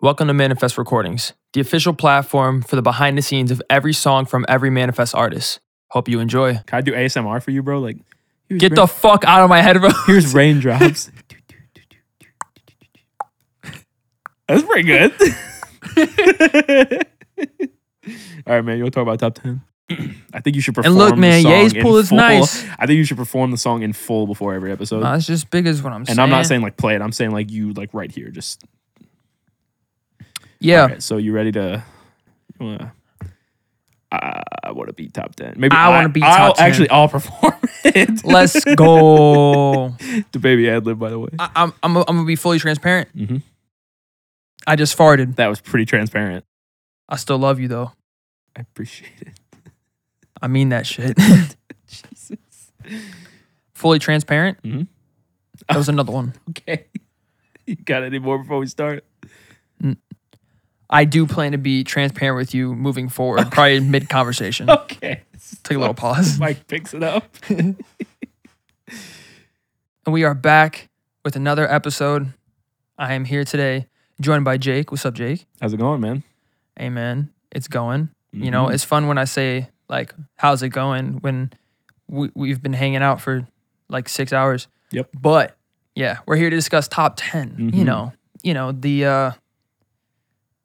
Welcome to Manifest Recordings, the official platform for the behind the scenes of every song from every Manifest artist. Hope you enjoy. Can I do ASMR for you, bro? Like, Get rain- the fuck out of my head, bro. here's raindrops. That's pretty good. All right, man. You want to talk about top ten? I think you should perform. And look, the man, song Ye's in pool is full. nice. I think you should perform the song in full before every episode. Nah, it's just big as what I'm saying. and I'm not saying like play it. I'm saying like you like right here. Just Yeah. Right, so you ready to? Wanna, I want to be top ten. Maybe I wanna be I'll- top 10. Actually, I'll perform it. Let's go. the baby ad lib, by the way. I, I'm, I'm, I'm gonna be fully transparent. Mhm. I just farted. That was pretty transparent. I still love you though. I appreciate it. I mean that shit. Jesus. fully transparent. Mhm. That was another one. Okay. You got any more before we start? I do plan to be transparent with you moving forward, probably mid conversation. Okay. Take a little pause. mic picks it up. And we are back with another episode. I am here today, joined by Jake. What's up, Jake? How's it going, man? Hey, man, it's going. You know, Mhm. it's fun when I say, like, how's it going when we, we've been hanging out for like six hours. Yep. But yeah, we're here to discuss top 10. You Mhm. know, you know, the, uh,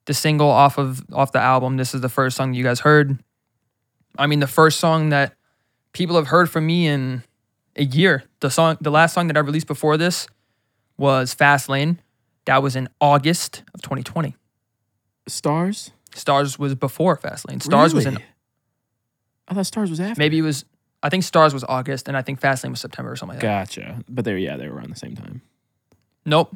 the single off of off the album. This is the first song you guys heard. I mean, the first song that people have heard from me in a year. The song, the last song that I released before this was Fast Lane. That was in August of 2020. Stars? Stars was before Fast Lane. Stars was in I thought Stars was after. maybe it was I think Stars was August and I think Fast Lane was September or something like that. Gotcha. But they were, yeah, they were around the same time. Nope.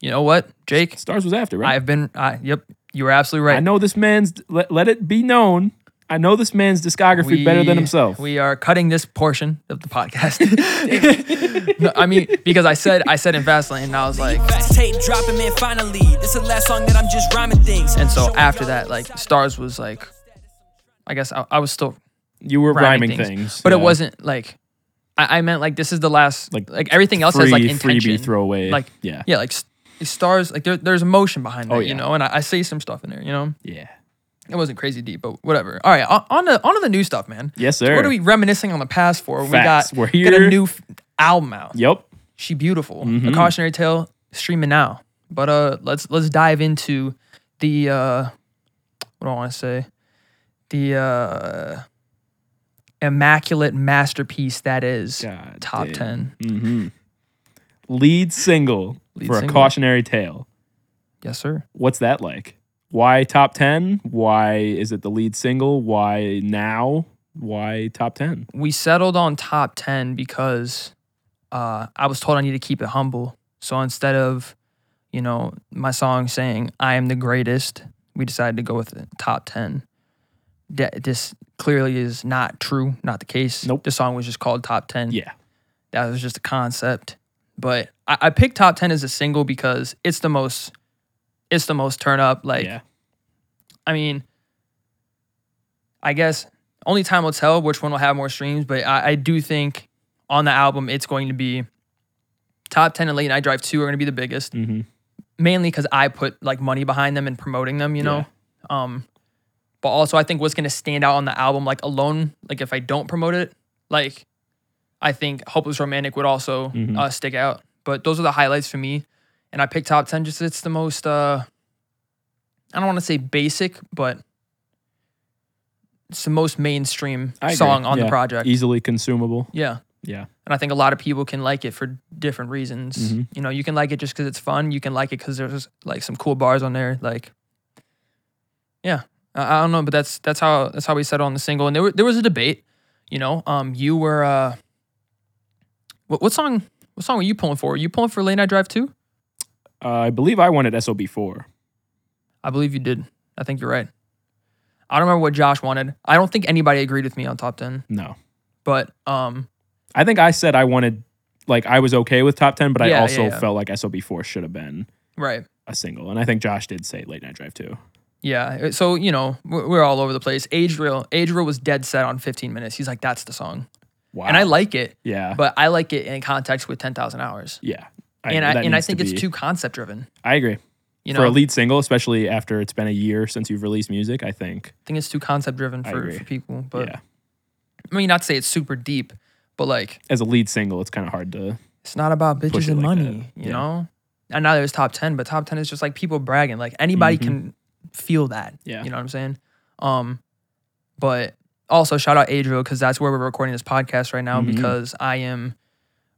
You know what, Jake? Stars was after, right? I've been. I, yep, you were absolutely right. I know this man's, let, let it be known, I know this man's discography better than himself. We are cutting this portion of the podcast. No, I mean, because I said I said in Fast Lane, and I was like, tape dropping, man, finally. This is the last song that I'm just rhyming things. and so after that, like Stars was like, I guess I, I was still you were rhyming, rhyming, things, things. but it wasn't like I, I meant like this is the last like Like, like everything else free, has like intention. freebie throwaway. Like yeah. yeah, like s- stars like there, there's emotion behind that, Oh, you know, and I, I say some stuff in there, you know. Yeah. It wasn't crazy deep, but whatever. All right, on, on to on to the new stuff, man. Yes, sir. What are we reminiscing on the past for? Facts. We got We're got a here. new f- album out. Yep. She beautiful. A Mhm. cautionary tale streaming now. But uh, let's let's dive into the uh, what do I want to say? The uh, immaculate masterpiece that is God top damn. ten. Mm-hmm. Lead single Lead for single. a cautionary tale. Yes, sir. What's that like? Why top 10? Why is it the lead single? Why now? Why top 10? we settled on top 10 because uh, I was told I need to keep it humble. So instead of, you know, my song saying I am the greatest, we decided to go with the top 10. That this clearly is not true, not the case. Nope. The song was just called top 10. Yeah. That was just a concept. But I, I picked top 10 as a single because it's the most, it's the most turn up. Like, yeah. I mean, I guess only time will tell which one will have more streams, but I, I do think on the album it's going to be top 10 and Late Night Drive 2 are going to be the biggest, Mm-hmm. mainly because I put like money behind them and promoting them, you know? Um, but also, I think what's going to stand out on the album, like alone, like if I don't promote it, like I think Hopeless Romantic would also Mhm. uh, stick out. But those are the highlights for me. And I picked top 10 just it's the most, uh, I don't want to say basic, but it's the most mainstream song on the project. Easily consumable. Yeah. Yeah. And I think a lot of people can like it for different reasons. Mhm. You know, you can like it just because it's fun. You can like it because there's like some cool bars on there. Like, yeah, I, I don't know, but that's that's how that's how we settled on the single. And there were, there was a debate. You know, um, you were uh, what what song what song were you pulling for? Were you pulling for Late Night Drive 2? Uh, I believe I wanted SOB4. I believe you did. I think you're right. I don't remember what Josh wanted. I don't think anybody agreed with me on top ten, No. but um, I think I said I wanted, like, I was okay with top 10, but I Yeah, yeah, also yeah. felt like SOB4 should have been right. a single. And I think Josh did say Late Night Drive 2. Yeah. So, you know, we're we're all over the place. Adriel, Age Real was dead set on 15 minutes. He's like, that's the song. Wow. And I like it, Yeah. but I like it in context with 10,000 hours. yeah. and I, and I needs to think it's be- too concept driven. I agree. You know, For a lead single, especially after it's been a year since you've released music, I think. I think it's too concept driven for, for people. But yeah. I mean, not to say it's super deep, but like As a lead single, it's kind of hard to. it's not about bitches and like money, that. you Yeah. know. And now there's top ten, but top ten is just like people bragging. Like anybody Mhm. can feel that. Yeah. You know what I'm saying? Um, but also shout out Adriel because that's where we're recording this podcast right now Mhm. because I am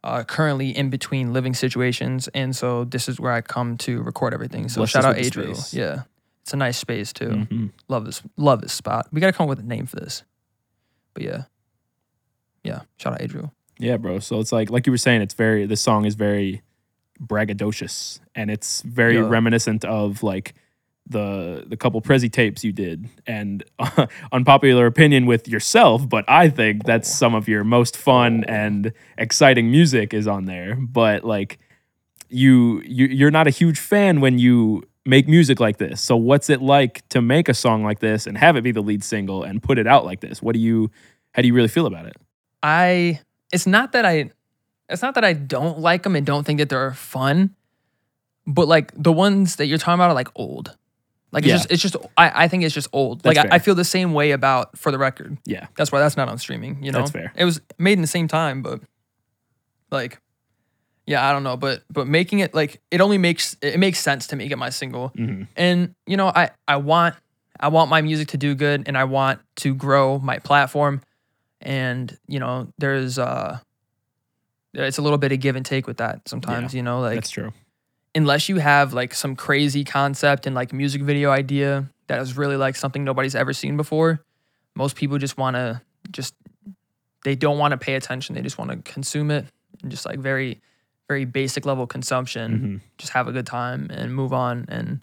uh, currently in between living situations, and so this is where I come to record everything. So Bless shout out Adriel. Yeah, it's a nice space too. Mhm. Love this. Love this spot. We gotta come up with a name for this. But yeah, yeah. Shout out Adriel. Yeah, bro. So it's like, like you were saying, it's very. This song is very braggadocious, and it's very Yeah. reminiscent of like the the couple Prezi tapes you did, and uh, unpopular opinion with yourself. But I think that's some of your most fun and exciting music is on there. But like, you you you're not a huge fan when you make music like this. So what's it like to make a song like this and have it be the lead single and put it out like this? What do you how do you really feel about it? I it's not that I it's not that I don't like them and don't think that they're fun, but like the ones that you're talking about are like old. Like Yeah. it's just it's just I, I think it's just old. That's like I, fair. I feel the same way about for the record. Yeah. That's why that's not on streaming, you know? That's fair. It was made in the same time, but like yeah, I don't know, but but making it like it only makes it makes sense to make it my single. Mhm. And you know, I I want I want my music to do good and I want to grow my platform. And you know, there's uh it's a little bit of give and take with that sometimes, you know, like That's true. Unless you have like some crazy concept and like music video idea that is really like something nobody's ever seen before, most people just want to just they don't want to pay attention. They just want to consume it and just like very very basic level consumption Mhm. just have a good time and move on and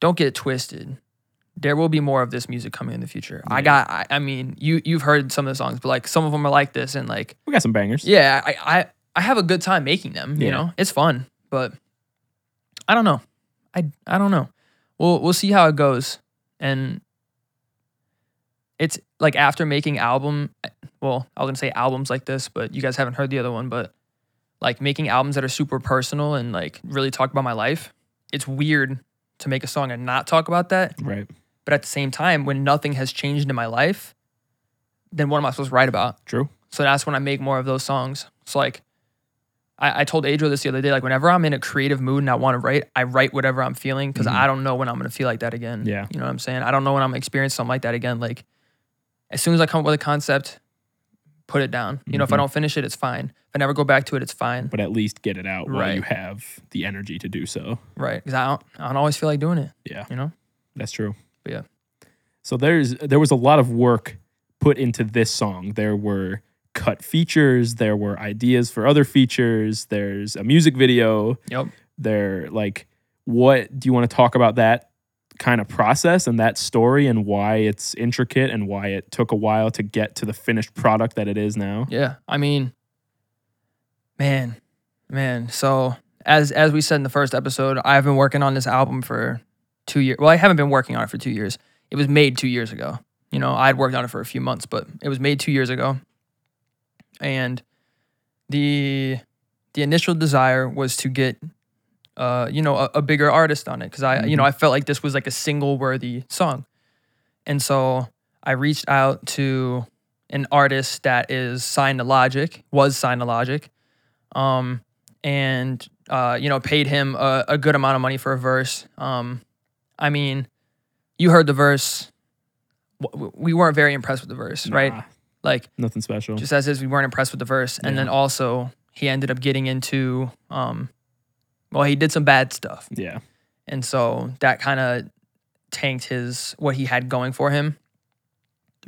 don't get it twisted. There will be more of this music coming in the future. I got I, I mean, you you've heard some of the songs, but like some of them are like this and like We got some bangers. yeah, I I, I have a good time making them, you know. It's fun, but I don't know. I I don't know. We'll we'll see how it goes. And it's like after making album well, I was gonna say albums like this, but you guys haven't heard the other one, but like making albums that are super personal and like really talk about my life, it's weird to make a song and not talk about that. Right. But at the same time, when nothing has changed in my life, then what am I supposed to write about? True. So that's when I make more of those songs. So like I, I told Adriel this the other day, like whenever I'm in a creative mood and I want to write, I write whatever I'm feeling because Mhm. I don't know when I'm gonna feel like that again. Yeah. You know what I'm saying? I don't know when I'm gonna experience something like that again. Like as soon as I come up with a concept, put it down. You know, if I Mhm. don't finish it, it's fine. If I never go back to it, it's fine. But at least get it out while Right. you have the energy to do so. Right. Because I don't I don't always feel like doing it. Yeah. You know? That's true. But yeah. So there's there was a lot of work put into this song. There were cut features, there were ideas for other features, there's a music video. Yep. There like what do you want to talk about that kind of process and that story and why it's intricate and why it took a while to get to the finished product that it is now? Yeah. I mean, man, man. So as as we said in the first episode, I've been working on this album for two years. Well, I haven't been working on it for two years. It was made two years ago. You know, I'd worked on it for a few months, but it was made two years ago. And the the initial desire was to get uh, you know, a, a bigger artist on it. Cause I, you know, I felt like this was like a single worthy song. And so I reached out to an artist that is signed to Logic, was signed to Logic, um, and uh, you know, paid him a, a good amount of money for a verse. Um, I mean, you heard the verse. We weren't very impressed with the verse, right? Like nothing special. just as is, we weren't impressed with the verse, and then also he ended up getting into, um, well, he did some bad stuff, yeah. and so that kind of tanked his what he had going for him.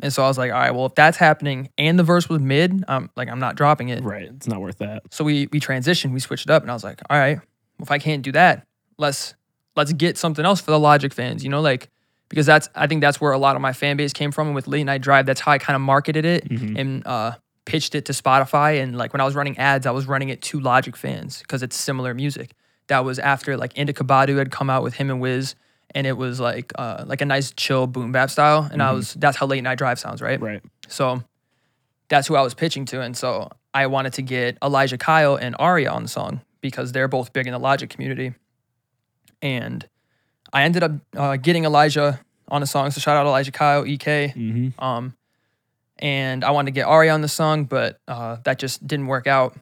And so I was like, all right, well, if that's happening and the verse was mid, um, like I'm not dropping it. Right. It's not worth that. So we we transitioned, we switched it up, and I was like, all right, well, if I can't do that, let's let's get something else for the Logic fans, you know, like because that's I think that's where a lot of my fan base came from. And with Late Night Drive, that's how I kind of marketed it Mhm. and uh, pitched it to Spotify. And like when I was running ads, I was running it to Logic fans because it's similar music. That was after like Indica Badu had come out with him and Wiz, and it was like uh, like a nice chill boom bap style. And I Mhm. was that's how Late Night Drive sounds, right? Right. So that's who I was pitching to. And so I wanted to get Elijah Kyle and Aria on the song because they're both big in the Logic community. and I ended up uh, getting Elijah on a song. So shout out Elijah Kyle, EK. Mm-hmm. Um, and I wanted to get Ari on the song, but uh, that just didn't work out.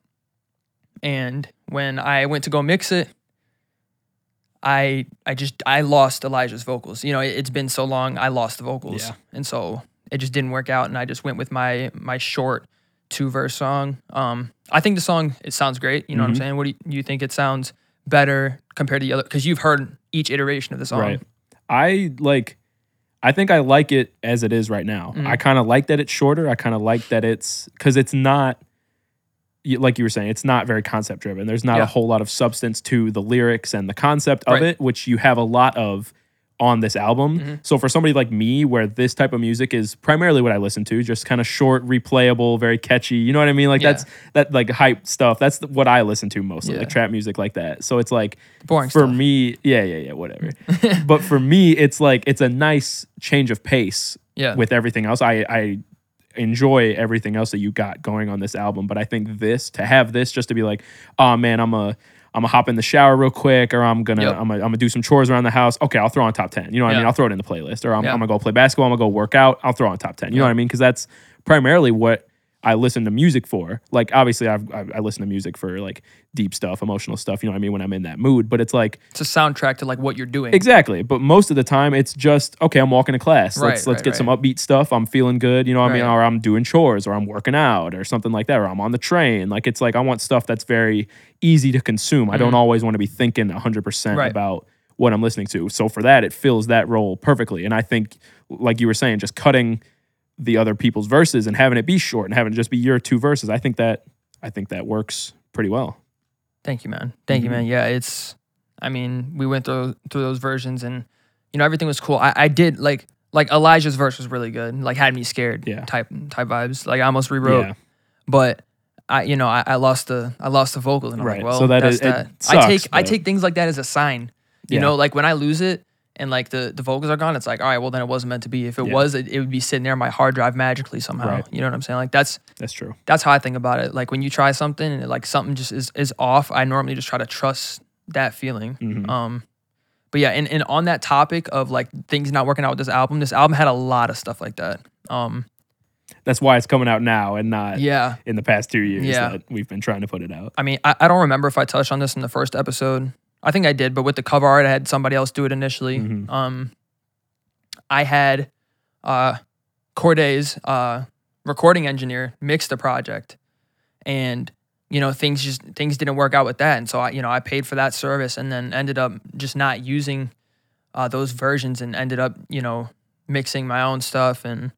And when I went to go mix it, I I just I lost Elijah's vocals. You know, it, has been so long, I lost the vocals, Yeah. and so it just didn't work out. And I just went with my my short two verse song. Um, I think the song it sounds great. You know what I'm Mhm. saying? What do you, you think it sounds better compared to the other? Because you've heard each iteration of the song. Right. I like I think I like it as it is right now. Mhm. I kind of like that it's shorter. I kind of like that it's cuz it's not like you were saying, it's not very concept driven. There's not Yeah. a whole lot of substance to the lyrics and the concept of Right. it, which you have a lot of on this album. Mhm. So for somebody like me where this type of music is primarily what I listen to, just kind of short, replayable, very catchy, you know what I mean? Like Yeah. that's that like hype stuff. That's the, what I listen to mostly, Yeah. like trap music like that. So it's like Boring for stuff. me, yeah, yeah, yeah, whatever. but for me, it's like it's a nice change of pace Yeah. with everything else. I I enjoy everything else that you got going on this album, but I think this to have this just to be like, oh man, I'm a I'm gonna hop in the shower real quick, or I'm gonna Yep. I'm gonna, I'm gonna do some chores around the house. Okay, I'll throw on top ten. You know what I mean? I'll throw it in the playlist, or I'm, Yeah. I'm gonna go play basketball. I'm gonna go work out. I'll throw on top ten. You know what I mean? Because that's primarily what I listen to music for. Like obviously, I've, I I listen to music for like deep stuff, emotional stuff. You know what I mean? When I'm in that mood, but it's like It's a soundtrack to like what you're doing. Exactly. But most of the time it's just, okay, I'm walking to class. Right, let's let's right, get some upbeat stuff. I'm feeling good, you know what I mean? Or I'm doing chores or I'm working out or something like that. Or I'm on the train. Like it's like I want stuff that's very easy to consume. I don't always want to be thinking hundred percent Mm-hmm. Right. about what I'm listening to. So for that, it fills that role perfectly. And I think, like you were saying, just cutting the other people's verses and having it be short and having it just be your two verses, I think that I think that works pretty well. Thank you, man. Thank you, Mhm. man. Yeah, it's. I mean, we went through through those versions, and you know everything was cool. I, I did like like Elijah's verse was really good. Like had me scared. Yeah. Type type vibes. Like I almost rewrote, Yeah. but I you know I, I lost the I lost the vocals, and I'm Right. like, well, So that that's is- it that. I sucks, take I take things like that as a sign. You Yeah. know, like when I lose it. And like the, the vocals are gone, it's like, all right, well then it wasn't meant to be. If it Yeah. was, it, it would be sitting there on my hard drive magically somehow. Right. You know what I'm saying? Like that's That's true. that's how I think about it. Like when you try something and it, like something just is, is off, I normally just try to trust that feeling. Mhm. Um, but yeah, and, and on that topic of like things not working out with this album, this album had a lot of stuff like that. Um, That's why it's coming out now and not yeah, in the past two years Yeah. that we've been trying to put it out. I mean, I, I don't remember if I touched on this in the first episode. I think I did, but with the cover art, I had somebody else do it initially. Mhm. Um, I had uh, Corday's uh, recording engineer mix the project, and you know things just things didn't work out with that, and so I you know I paid for that service, and then ended up just not using uh, those versions, and ended up you know mixing my own stuff, and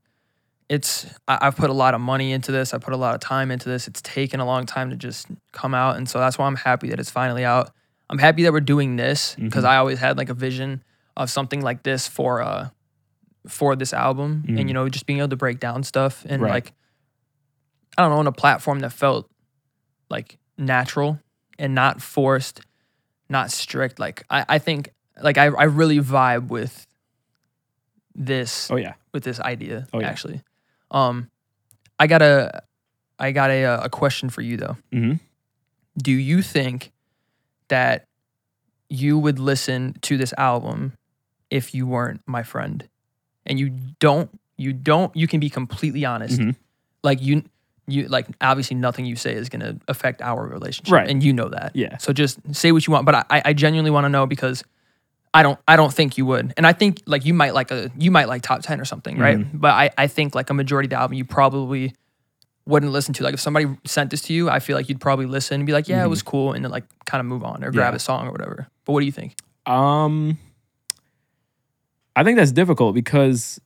it's I, I've put a lot of money into this, I put a lot of time into this. It's taken a long time to just come out, and so that's why I'm happy that it's finally out. I'm happy that we're doing this because Mhm. I always had like a vision of something like this for uh for this album and Mhm. you know just being able to break down stuff and Right. like I don't know on a platform that felt like natural and not forced, not strict. Like I, I think like I, I really vibe with this Oh yeah. with this idea Oh, yeah. actually. Um I got a I got a uh, a question for you though. hmm Do you think that you would listen to this album if you weren't my friend? And you don't you don't you can be completely honest. Mhm. Like you you like obviously nothing you say is going to affect our relationship Right. and you know that. Yeah. So just say what you want, but I I genuinely want to know because I don't I don't think you would. And I think like you might like a you might like top 10 or something, right? Mm-hmm. But I I think like a majority of the album you probably wouldn't listen to. Like if somebody sent this to you, I feel like you'd probably listen and be like, "Yeah, it was cool," and then like kind of move on or grab Mm-hmm. Yeah. a song or whatever. But what do you think? Um, I think that's difficult because,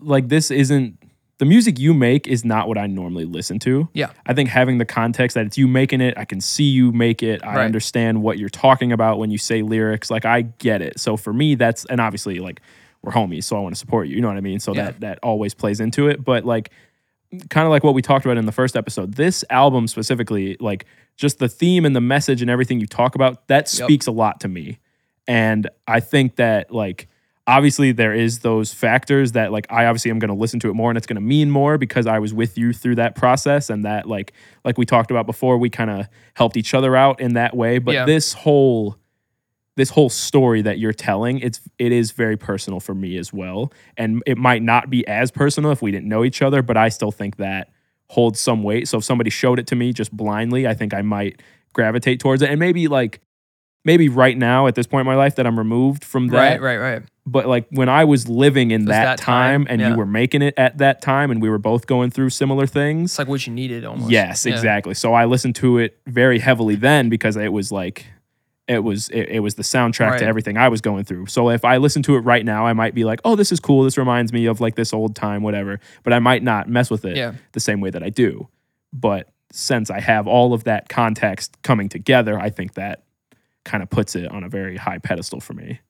like, this isn't the music you make is not what I normally listen to. Yeah. I think having the context that it's you making it, I can see you make it. I Right. understand what you're talking about when you say lyrics. Like, I get it. So for me, that's and obviously like we're homies, so I want to support you. You know what I mean? So Yeah. that that always plays into it. But like kind of like what we talked about in the first episode, this album specifically, like just the theme and the message and everything you talk about, that Yep. speaks a lot to me. And I think that like obviously there is those factors that like I obviously am going to listen to it more and it's going to mean more because I was with you through that process and that like like we talked about before we kind of helped each other out in that way but Yeah. this whole this whole story that you're telling, it's it is very personal for me as well. And it might not be as personal if we didn't know each other, but I still think that holds some weight. So if somebody showed it to me just blindly, I think I might gravitate towards it. And maybe like maybe right now at this point in my life that I'm removed from that. Right, right, right. But like when I was living in that, that time, time, and yeah. you were making it at that time and we were both going through similar things. It's like what you needed almost. Yes, Yeah. exactly. So I listened to it very heavily then because it was like it was it, it was the soundtrack Right. to everything I was going through. So if I listen to it right now, I might be like, "Oh, this is cool. This reminds me of like this old time whatever." But I might not mess with it Yeah. the same way that I do. But since I have all of that context coming together, I think that kind of puts it on a very high pedestal for me.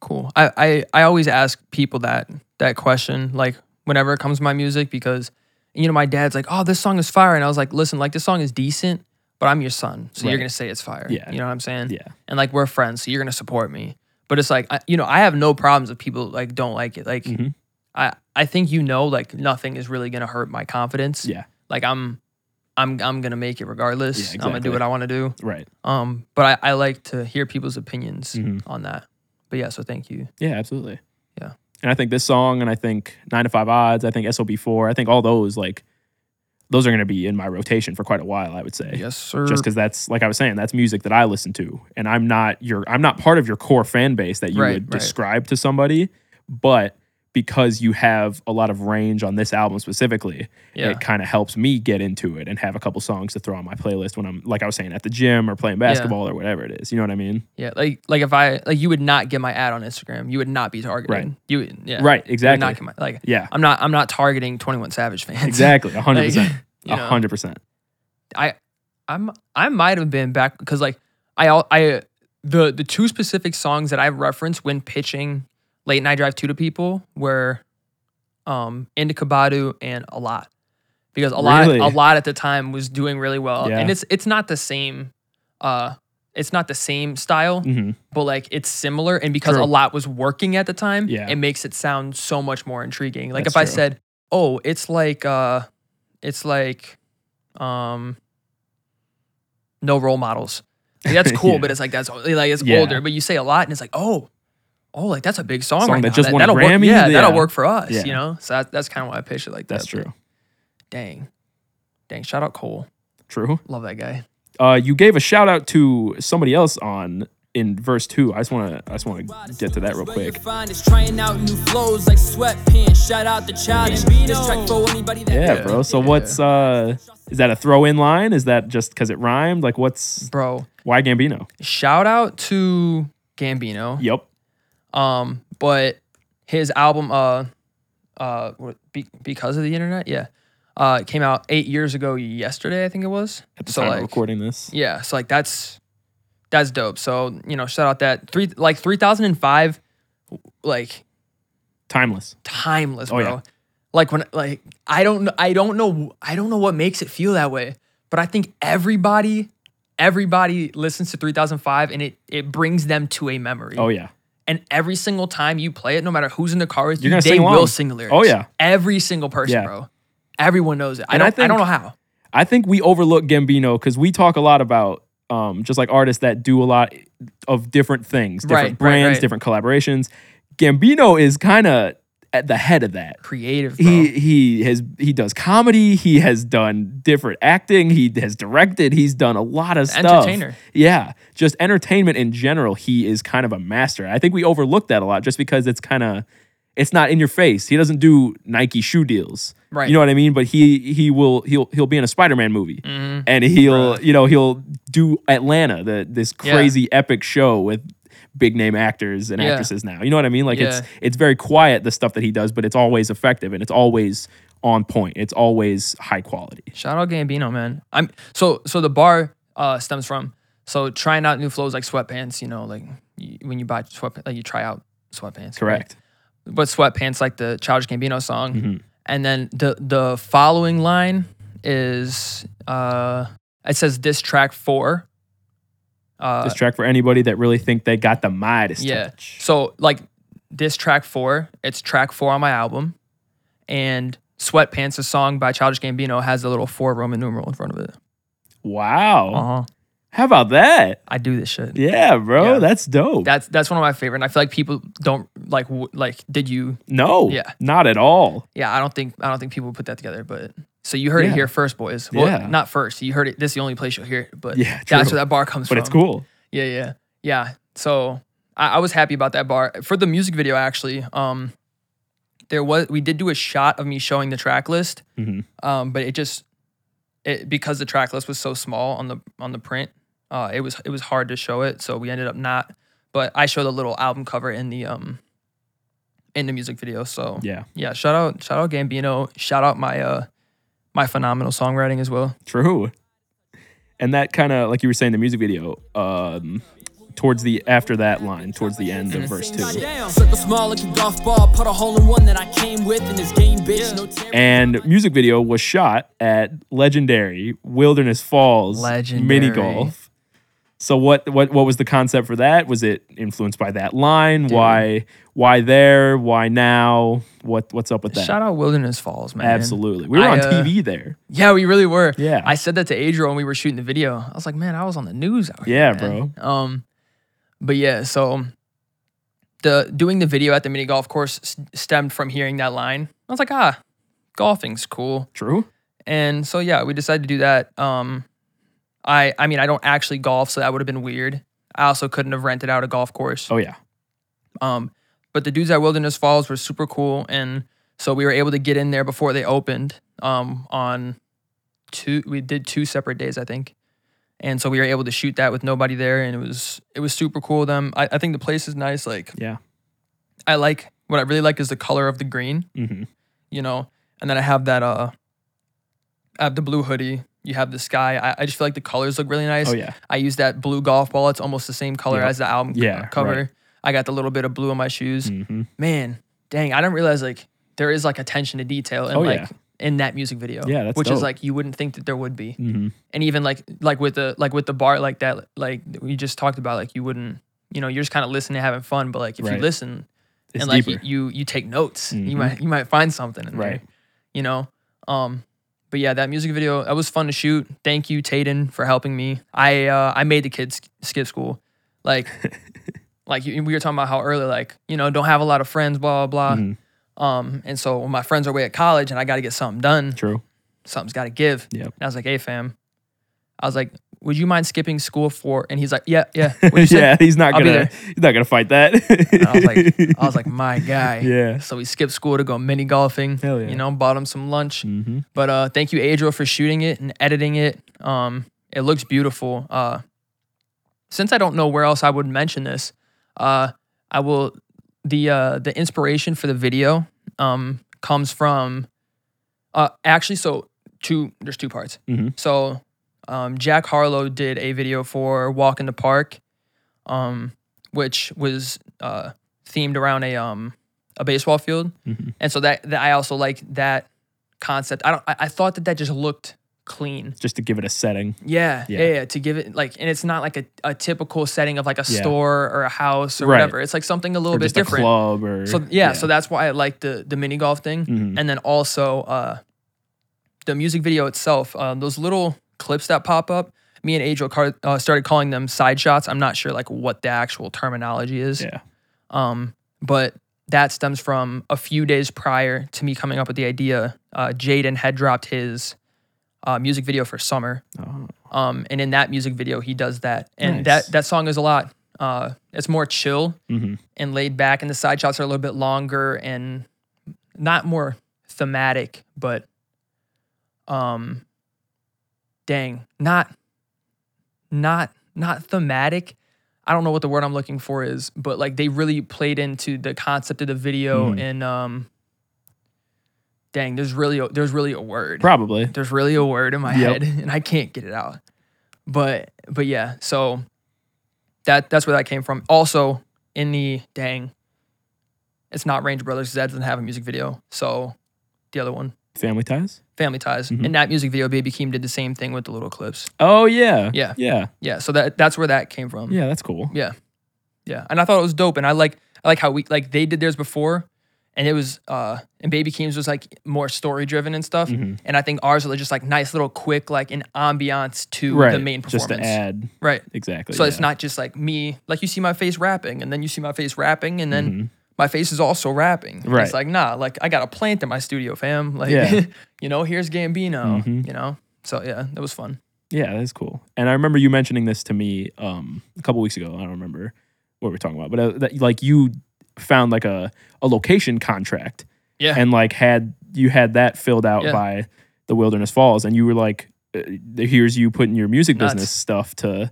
Cool. I, I I always ask people that that question like whenever it comes to my music because you know my dad's like, "Oh, this song is fire," and I was like, "Listen, like this song is decent, but I'm your son, so Right. you're gonna say it's fire." Yeah. You know what I'm saying? Yeah. And like we're friends, so you're gonna support me. But it's like I, you know I have no problems if people like don't like it. Like Mhm. I I think you know like nothing is really gonna hurt my confidence. Yeah. Like I'm I'm I'm gonna make it regardless. Yeah, I'm gonna do what I want to do. Right. Um, but I, I like to hear people's opinions Mhm. on that. But yeah, so thank you. Yeah, absolutely. Yeah. And I think this song, and I think Nine to Five Odds, I think SOB4, I think all those, like, those are going to be in my rotation for quite a while, I would say. Yes, sir. Just because that's, like I was saying, that's music that I listen to. And I'm not your, I'm not part of your core fan base that you Right, would right. describe to somebody. But because you have a lot of range on this album specifically, Yeah. it kind of helps me get into it and have a couple songs to throw on my playlist when I'm, like I was saying, at the gym or playing basketball or whatever it is. You know what I mean? Yeah, like like if I like you would not get my ad on Instagram. You would not be targeting. Right. You would yeah. Right, exactly. not get my, like Yeah. I'm not I'm not targeting 21 Savage fans. Exactly. A hundred percent. you A know. hundred percent. I I'm I might have been back because like I I the the two specific songs that I referenced when pitching late night drive two to people were um Indica Badu and a lot because a lot Really? a lot at the time was doing really well Yeah. and it's it's not the same uh it's not the same style hmm but like it's similar and because True. a lot was working at the time Yeah. it makes it sound so much more intriguing like That's if i said oh it's like uh it's like um no role models like, that's cool Yeah. but it's like that's like it's Yeah. older but you say a lot and it's like oh oh like that's a big song, Song right that now. just won a that'll Grammy? work, yeah, that'll work for us Yeah. you know so that, that's kind of why i pitched it like That's that but true. dang dang shout out cole True. love that guy Uh, you gave a shout out to somebody else on in verse two. I just want to I just want to get to that real quick. find trying out new flows like sweatpants. Shout out the childish. This track for anybody Yeah, bro. So what's uh is that a throw in line? Is that just because it rhymed? Like what's bro why Gambino? shout out to gambino Yep. Um, but his album, uh, uh, be, because of the internet, yeah, uh, it came out eight years ago yesterday, I think it was. At the so time like, of recording this. yeah, so like that's that's dope. So you know, shout out that three like three thousand and five, like Timeless. timeless, Oh, bro. yeah. Like when like I don't I don't know I don't know what makes it feel that way, but I think everybody everybody listens to 3005 and it it brings them to a memory. Oh yeah. And every single time you play it, no matter who's in the car with You're you, gonna they sing will sing the lyrics. Oh, yeah. every single person, Yeah. bro. Everyone knows it. I And I don't. I, don't know how. I think we overlook Gambino because we talk a lot about um, just like artists that do a lot of different things, different Right, right, brands, right. different collaborations. Gambino is kind of at the head of that. Creative, bro. He he has he does comedy. He has done different acting. He has directed. He's done a lot of stuff. Entertainer. Yeah, just entertainment in general. He is kind of a master. I think we overlook that a lot just because it's kind of it's not in your face. He doesn't do Nike shoe deals. Right. You know what I mean? But he he will he'll he'll be in a Spider-Man movie. Mhm. And he'll you know, he'll do Atlanta, the this Yeah. crazy epic show with big name actors and Yeah. actresses now. You know what I mean? Like it's Yeah. it's very quiet the stuff that he does, but it's always effective and it's always on point. It's always high quality. Shout out Gambino, man. I'm so so the bar uh stems from so trying out new flows like sweatpants. You know, like you, when you buy sweat, like you try out sweatpants. right? Correct. But sweatpants, like the Childish Gambino song, Mhm. and then the the following line is uh it says this track four. Uh, this track for anybody that really think they got the Midas Yeah. touch. So like this track four, it's track four on my album, and Sweatpants, a song by Childish Gambino, has a little four Roman numeral in front of it. Wow. Uh huh. How about that? I do this shit. Yeah, bro. Yeah. That's dope. That's that's one of my favorite. And I feel like people don't like w- like. Did you? no. Yeah. Not at all. Yeah, I don't think I don't think people put that together. But so you heard Yeah. it here first, boys. Well, Yeah. not first. You heard it. This is the only place you'll hear it. But Yeah, that's where that bar comes But from. But it's cool. Yeah, yeah, yeah. So I, I was happy about that bar for the music video. Actually, um, there was we did do a shot of me showing the track list, Mhm. um, but it just it because the track list was so small on the on the print, uh, it was it was hard to show it. So we ended up not. But I showed a little album cover in the um in the music video. So Yeah. yeah, shout out shout out Gambino, shout out my uh my phenomenal songwriting as well. True. And that kind of, like you were saying, the music video, um, towards the after that line, towards the end of verse two. Circle small like a golf ball. Put a hole in one that I came with in this game, bitch. And music video was shot at legendary Wilderness Falls mini golf. So what what what was the concept for that? Was it influenced by that line? Why why there? Why now? What what's up with that? Shout out Wilderness Falls, man. Absolutely. We were I, on uh, TV there. Yeah, we really were. Yeah. I said that to Adriel when we were shooting the video. I was like, man, I was on the news out here. Yeah, man." Um, but yeah, so the doing the video at the mini golf course stemmed from hearing that line. I was like, ah, golfing's cool. True. And so yeah, we decided to do that. Um, I I mean, I don't actually golf, so that would have been weird. I also couldn't have rented out a golf course. Oh yeah. Um, but the dudes at Wilderness Falls were super cool, and so we were able to get in there before they opened. Um, on two, we did two separate days, I think, and so we were able to shoot that with nobody there, and it was it was super cool. Them, I, I think the place is nice. Like Yeah. I like what I really like is the color of the green, hmm you know, and then I have that uh, I have the blue hoodie. You have the sky. I, I just feel like the colors look really nice. Oh yeah. I use that blue golf ball. It's almost the same color Yep. as the album c- Yeah, cover. right. I got the little bit of blue on my shoes. hmm Man, dang, I didn't realize like there is like attention to detail and Oh, like yeah. in that music video. Yeah, that's which dope. is like you wouldn't think that there would be. hmm And even like like with the like with the bar like that like we just talked about like you wouldn't you know you're just kind of listening having fun but like if Right. you listen It's and like you, deeper. you you take notes you Mhm. might you might find something in Right. there you know um but yeah that music video that was fun to shoot. Thank you Tayden for helping me. I uh I made the kids skip school. Like like we were talking about how early like you know don't have a lot of friends blah blah blah. Mhm. um and so when my friends are away at college and I got to get something done True. something's got to give Yeah, I was like hey fam. I was like would you mind skipping school for and he's like yeah yeah What'd you say? yeah, he's not I'll gonna he's not gonna fight that. I was like, I was like, my guy. Yeah. So we skipped school to go mini golfing. Hell yeah. You know, bought him some lunch. hmm But uh, thank you, Adriel, for shooting it and editing it. Um, it looks beautiful. Uh, since I don't know where else I would mention this, uh, I will. The uh, the inspiration for the video um, comes from uh, actually. So two. There's two parts. Mhm. So um, Jack Harlow did a video for Walk in the Park, um, which was uh, themed around a um, a baseball field, Mhm. and so that, that I also like that concept. I don't. I, I thought that that just looked clean. Just to give it a setting. Yeah, yeah, Yeah. yeah, To give it like, and it's not like a, a typical setting of like a Yeah. store or a house or Right. whatever. It's like something a little Or bit different. a club or So yeah, so that's why I like the the mini golf thing, Mhm. and then also uh, the music video itself. Uh, those little clips that pop up. Me and Adriel car- uh, started calling them side shots. I'm not sure like what the actual terminology is. yeah. Um, but that stems from a few days prior to me coming up with the idea. Uh, Jaden had dropped his uh, music video for summer. Oh. Um, and in that music video, he does that, and Nice. that that song is a lot. Uh, it's more chill hmm and laid back, and the side shots are a little bit longer and not more thematic, but um, dang, not not not thematic. I don't know what the word I'm looking for is, but like they really played into the concept of the video Mhm. and um, dang, there's really a, there's really a word Probably. there's really a word in my Yep. head and I can't get it out. But but yeah, so that that's where that came from. Also in the dang, it's not Range Brothers 'cause that doesn't have a music video. So the other one, Family ties. Family Ties, Mhm. in that music video, Baby Keem did the same thing with the little clips. Oh yeah. Yeah. Yeah. Yeah, so that that's where that came from. Yeah. That's cool. Yeah. Yeah. And I thought it was dope. And I like I like how we like they did theirs before and it was uh and Baby Keem's was like more story driven and stuff. Mm-hmm. And I think ours were just like nice little quick like an ambiance to right. the main performance. Just to add. Right. Exactly. So it's not just like me, like you see my face rapping, and then you see my face rapping, and then Mhm. My face is also rapping. Right. It's like, nah, like I got a plant in my studio, fam. Like, Yeah. you know, here's Gambino, Mhm. you know? So yeah, that was fun. Yeah, that's cool. And I remember you mentioning this to me um, a couple weeks ago. I don't remember what we're talking about, but uh, that, like you found like a, a location contract Yeah. and like had you had that filled out Yeah. by the Wilderness Falls, and you were like, uh, here's you putting your music Nuts. business stuff to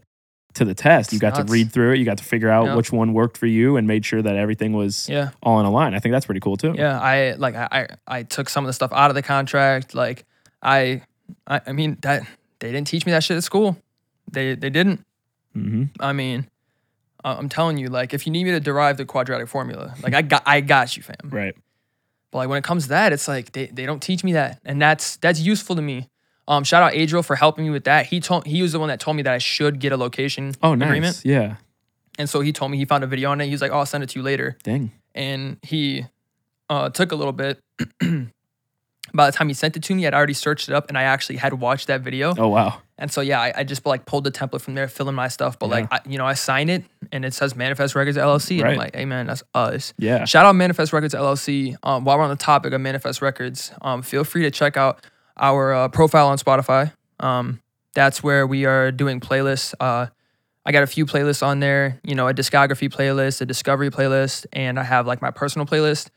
to the test. You got nuts. to read through it. You got to figure out Yeah. which one worked for you, and made sure that everything was yeah. all in a line. I think that's pretty cool too. Yeah. I like I, I I took some of the stuff out of the contract. Like I I, I mean that they didn't teach me that shit at school. They they didn't. Mm-hmm. I mean, I'm telling you, like if you need me to derive the quadratic formula, like I got I got you, fam. Right. But like when it comes to that, it's like they, they don't teach me that. And that's that's useful to me. Um, shout out Adriel for helping me with that. He told he was the one that told me that I should get a location Oh, nice. agreement. Yeah. And so he told me he found a video on it. He was like, Oh, I'll send it to you later. Dang. And he uh, took a little bit. By the time he sent it to me, I'd already searched it up and I actually had watched that video. Oh wow. And so yeah, I, I just like pulled the template from there, filling my stuff. But like I, you know, I sign it and it says Manifest Records LLC. And I'm Right. like, hey man, that's us. Yeah. Shout out Manifest Records LLC. Um, while we're on the topic of Manifest Records, um, feel free to check out our uh, profile on Spotify. Um, that's where we are doing playlists. Uh, I got a few playlists on there, you know, a discography playlist, a discovery playlist, and I have like my personal playlist.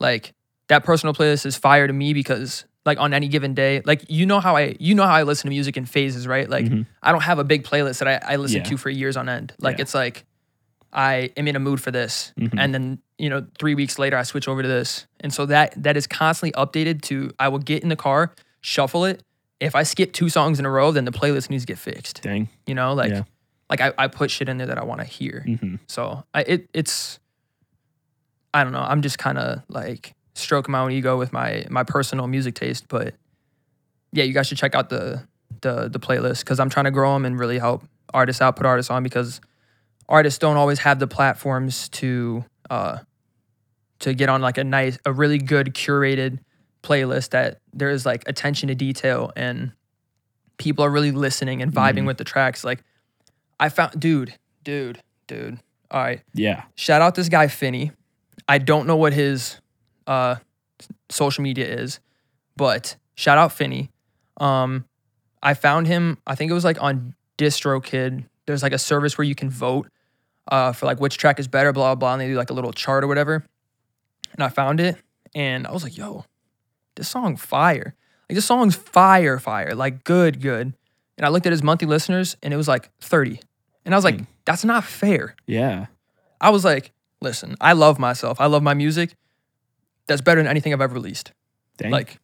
Like that personal playlist is fire to me because like on any given day, like you know how I you know how I listen to music in phases, right? Like Mhm. I don't have a big playlist that I, I listen Yeah. to for years on end. Like Yeah. it's like I am in a mood for this. Mhm. And then, you know, three weeks later I switch over to this. And so that that is constantly updated to I will get in the car, shuffle it. If I skip two songs in a row, then the playlist needs to get fixed. Dang. You know, like Yeah. like I, I put shit in there that I want to hear. hmm So I it it's I don't know. I'm just kind of like stroking my own ego with my my personal music taste, but yeah, you guys should check out the the the playlist because I'm trying to grow them and really help artists out, put artists on because artists don't always have the platforms to uh to get on like a nice a really good curated playlist that there is like attention to detail and people are really listening and vibing Mhm. with the tracks like I found dude dude dude all right Yeah. shout out this guy Finney. I don't know what his uh social media is, but shout out Finney. Um I found him, I think it was like on DistroKid. There's like a service where you can vote uh for like which track is better, blah blah blah, and they do like a little chart or whatever. And I found it and I was like, yo, this song fire. Like this song's fire, fire, like good, good. And I looked at his monthly listeners and it was like 30. And I was like, Dang. that's not fair. Yeah. I was like, listen, I love myself. I love my music. That's better than anything I've ever released. Dang. Like,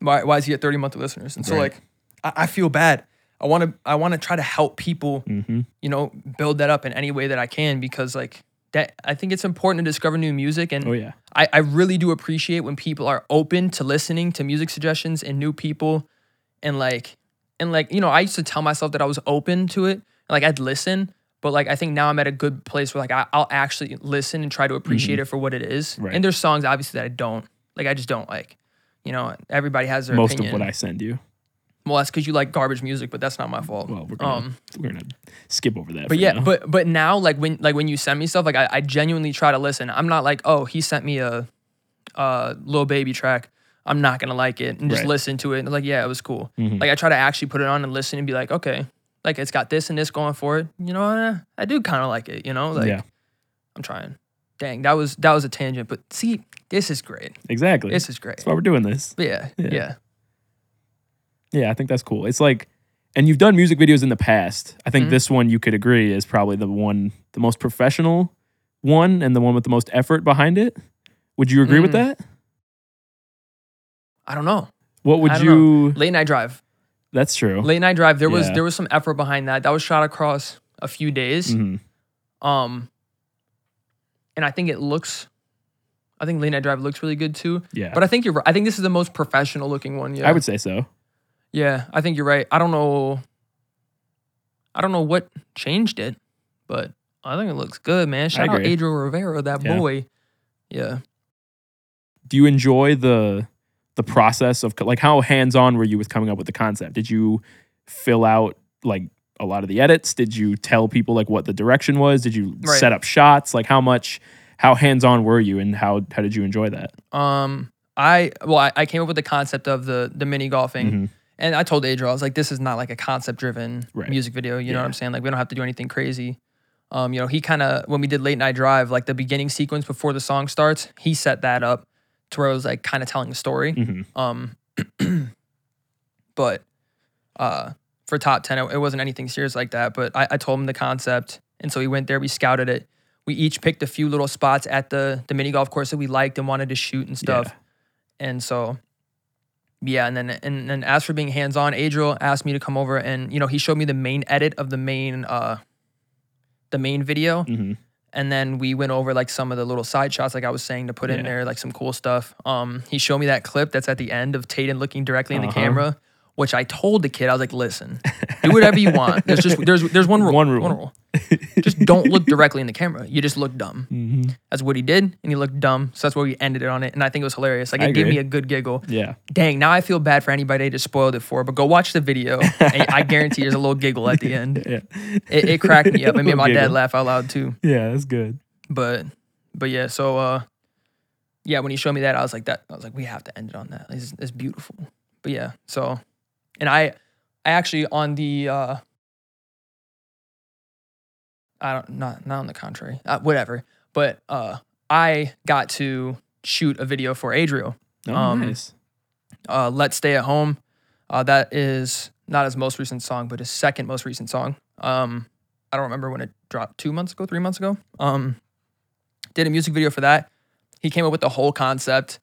why, why is he at 30 monthly listeners? And so Right. like, I, I feel bad. I want to I want to try to help people, hmm you know, build that up in any way that I can because like that I think it's important to discover new music and Oh yeah. I, I really do appreciate when people are open to listening to music suggestions and new people and like and like you know i used to tell myself that i was open to it like i'd listen but like i think now i'm at a good place where like I, i'll actually listen and try to appreciate it for what it is Mm-hmm. Right. and there's songs obviously that i don't like i just don't like you know everybody has their Most opinion of what I send you. Well that's because you like garbage music but that's not my fault Well, we're gonna um we're gonna skip over that. but yeah, now. but but now like when like when you send me stuff, like I, I genuinely try to listen. I'm not like, oh, he sent me a uh little baby track. I'm not gonna like it and just Right. listen to it and like, yeah, it was cool. Mhm. Like I try to actually put it on and listen and be like, okay, like it's got this and this going for it. You know, eh, I do kind of like it. You know, like yeah, I'm trying. Dang, that was that was a tangent, but see, this is great. exactly. This is great. That's why we're doing this. But yeah, Yeah. yeah, Yeah, I think that's cool. It's like, and you've done music videos in the past. I think Mhm. this one you could agree is probably the one, the most professional one, and the one with the most effort behind it. Would you agree with Mm. that? I don't know. What would you? Late night drive. That's true. Late night drive. There was there was some effort behind that. That was shot across a few days. Mhm. Um, and I think it looks, I think Late Night Drive looks really good too. Yeah, But I think you're right. I think this is the most professional looking one. Yeah, I would say so. Yeah, I think you're right. I don't know. I don't know what changed it, but I think it looks good, man. Shout out. Adriel Rivera, that Yeah. boy. Yeah. do you enjoy the the process of like how hands on were you with coming up with the concept? Did you fill out like a lot of the edits? Did you tell people like what the direction was? Did you Right. set up shots? Like how much how hands on were you and how how did you enjoy that? Um, I well, I, I came up with the concept of the the mini golfing, Mhm. And I told Adriel, I was like, this is not like a concept driven Right. music video. You know what I'm saying? Like we don't have to do anything crazy. Um, you know, he kind of when we did late night drive, like the beginning sequence before the song starts, he set that up to where it was like kind of telling the story. Mhm. Um, but uh, for top 10, it, it wasn't anything serious like that. But I, I told him the concept. And so we went there, we scouted it. We each picked a few little spots at the, the mini golf course that we liked and wanted to shoot and stuff. Yeah. And so, yeah. And then, and then as for being hands on, Adriel asked me to come over and, you know, he showed me the main edit of the main, uh, the main video Mhm. and then we went over like some of the little side shots like i was saying to put Yeah. in there like some cool stuff um he showed me that clip that's at the end of Taden looking directly in the Uh-huh. camera which i told the kid i was like listen do whatever you want there's just there's there's one rule One rule. Just don't look directly in the camera. You just look dumb. Mhm. that's what he did and he looked dumb. So that's where we ended it on it and i think it was hilarious. Like I it gave agree. me a good giggle. Yeah. dang now i feel bad for anybody just spoiled it for but go watch the video and i guarantee there's a little giggle at the end. Yeah. it, it cracked me up. And made my dad laugh out loud too. Yeah, that's good. but but yeah so uh yeah when he showed me that i was like that i was like we have to end it on that. It's, it's beautiful. But yeah so and i i actually on the uh i don't not not on the contrary uh, whatever. But uh i got to shoot a video for adriel. Oh, Um, nice. uh let's stay at home uh that is not his most recent song but his second most recent song. Um i don't remember when it dropped two months ago three months ago. Um did a music video for that. He came up with the whole concept.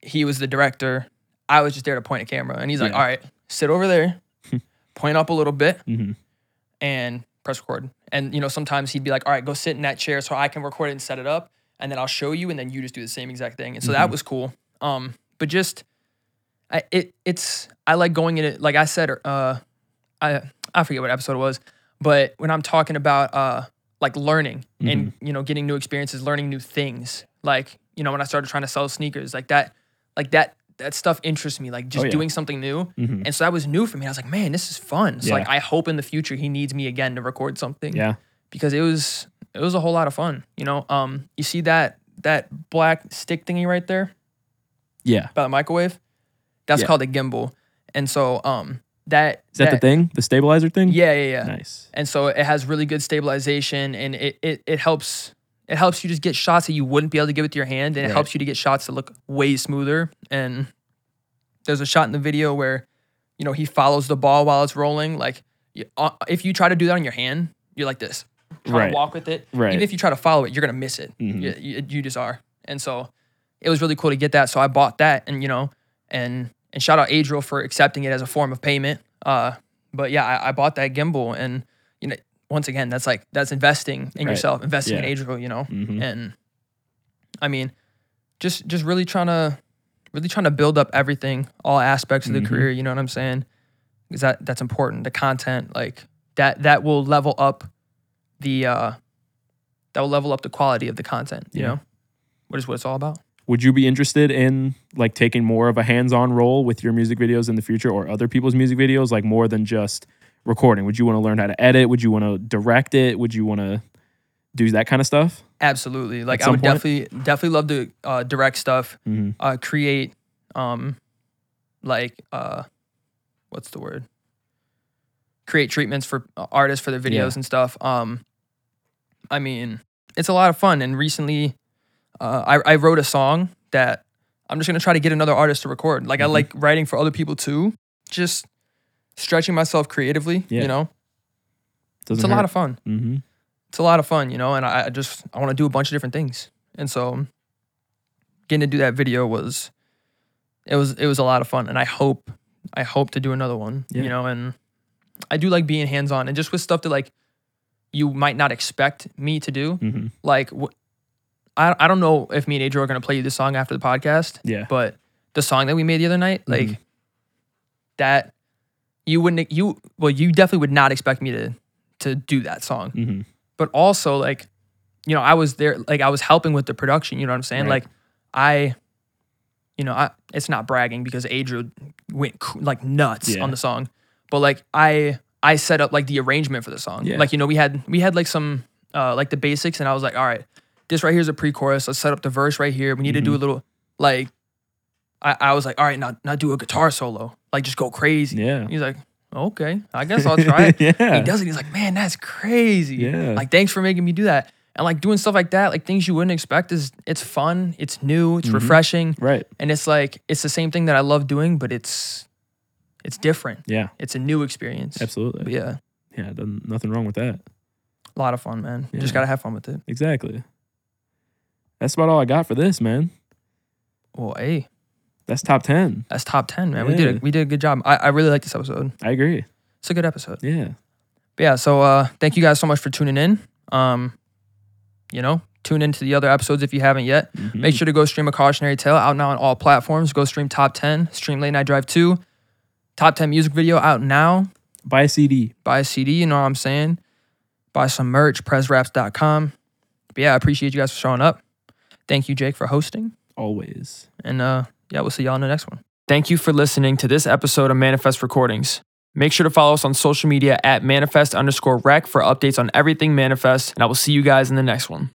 He was the director. I was just there to point a camera and he's like all right sit over there point up a little bit hmm and press record. And you know, sometimes he'd be like, "All right, go sit in that chair so I can record it and set it up, and then I'll show you, and then you just do the same exact thing." And so that Mhm. was cool. Um, but just, I it it's I like going in it. Like I said, uh, I I forget what episode it was, but when I'm talking about uh like learning and you know getting new experiences, learning new things, like you know when I started trying to sell sneakers, like that, like that that stuff interests me. Like just yeah. doing something new. hmm And so that was new for me. I was like, man, this is fun. So Yeah. like I hope in the future he needs me again to record something. Yeah. Because it was it was a whole lot of fun. You know, um, you see that that black stick thingy right there Yeah. by the microwave? That's Yeah. called a gimbal. And so um that Is that, the thing? The stabilizer thing? Yeah, yeah, yeah. Nice. And so it has really good stabilization and it it, it helps it helps you just get shots that you wouldn't be able to get with your hand and it Right. helps you to get shots that look way smoother. And there's a shot in the video where, you know, he follows the ball while it's rolling. Like uh, if you try to do that on your hand, you're like this. Trying Right. to walk with it. Right. Even if you try to follow it, you're gonna miss it. Mm-hmm. You, you, you just are. And so it was really cool to get that. So I bought that and you know, and and shout out Adriel for accepting it as a form of payment. Uh but yeah, I, I bought that gimbal and you know, once again, that's like that's investing in Right. yourself, investing in Yeah. Adriel, you know. Mhm. And I mean, just just really trying to really trying to build up everything, all aspects of the Mhm. career, you know what I'm saying? Because that that's important. The content, like that that will level up the uh that will level up the quality of the content, you Yeah. know? What is what it's all about. Would you be interested in like taking more of a hands-on role with your music videos in the future or other people's music videos, like more than just recording? Would you want to learn how to edit? Would you want to direct it? Would you want to do that kind of stuff? Absolutely. Like I would point? definitely definitely love to uh, direct stuff, Mm-hmm. uh, create, um, like uh, what's the word? Create treatments for uh, artists for their videos Yeah. and stuff. Um, I mean, it's a lot of fun. And recently, uh, I I wrote a song that I'm just gonna try to get another artist to record. Like I Mhm. like writing for other people too. Just stretching myself creatively. Yeah. You know, Doesn't it's a lot of fun Mm-hmm. it's a lot of fun, you know, and I, I just I want to do a bunch of different things. And so getting to do that video was it was it was a lot of fun and I hope I hope to do another one, Yeah. you know, and I do like being hands-on and just with stuff that like you might not expect me to do. Mm-hmm. Like wh- I I don't know if me and Adriel are going to play you this song after the podcast, Yeah. but the song that we made the other night, like Mhm. that you wouldn't you well you definitely would not expect me to to do that song Mm-hmm. but also like you know i was there like i was helping with the production you know what i'm saying Right. like i you know, I, it's not bragging because Adriel went like nuts Yeah. on the song, but like I I set up like the arrangement for the song. Yeah. Like you know, we had we had like some uh like the basics, and I was like, all right, this right here is a pre-chorus. Let's set up the verse right here. We need to do a little like. I, I was like, all right, now now do a guitar solo. Like just go crazy. Yeah. He's like, okay, I guess I'll try it. Yeah. He does it. He's like, man, that's crazy. Yeah. Like, thanks for making me do that. And like doing stuff like that, like things you wouldn't expect is it's fun, it's new, it's mm-hmm. refreshing. Right. And it's like it's the same thing that I love doing, but it's it's different. Yeah. It's a new experience. Absolutely. But yeah, Yeah. Nothing wrong with that. a lot of fun, man. You Yeah. just gotta have fun with it. Exactly. That's about all I got for this, man. Well, hey, That's top 10. that's top ten, man. We did a, we did a good job. I, I really like this episode. I agree. It's a good episode. Yeah. But yeah, so uh thank you guys so much for tuning in. Um, you know, tune into the other episodes if you haven't yet. Mm-hmm. Make sure to go stream a cautionary tale out now on all platforms. Go stream top 10, stream Late Night Drive 2, top 10 music video out now. Buy a CD. Buy a CD, you know what I'm saying? Buy some merch, pressraps.com. But yeah, I appreciate you guys for showing up. Thank you, Jake, for hosting. Always. And uh, yeah, we'll see y'all in the next one. Thank you for listening to this episode of Manifest Recordings. Make sure to follow us on social media at manifest underscore rec for updates on everything manifest, and I will see you guys in the next one.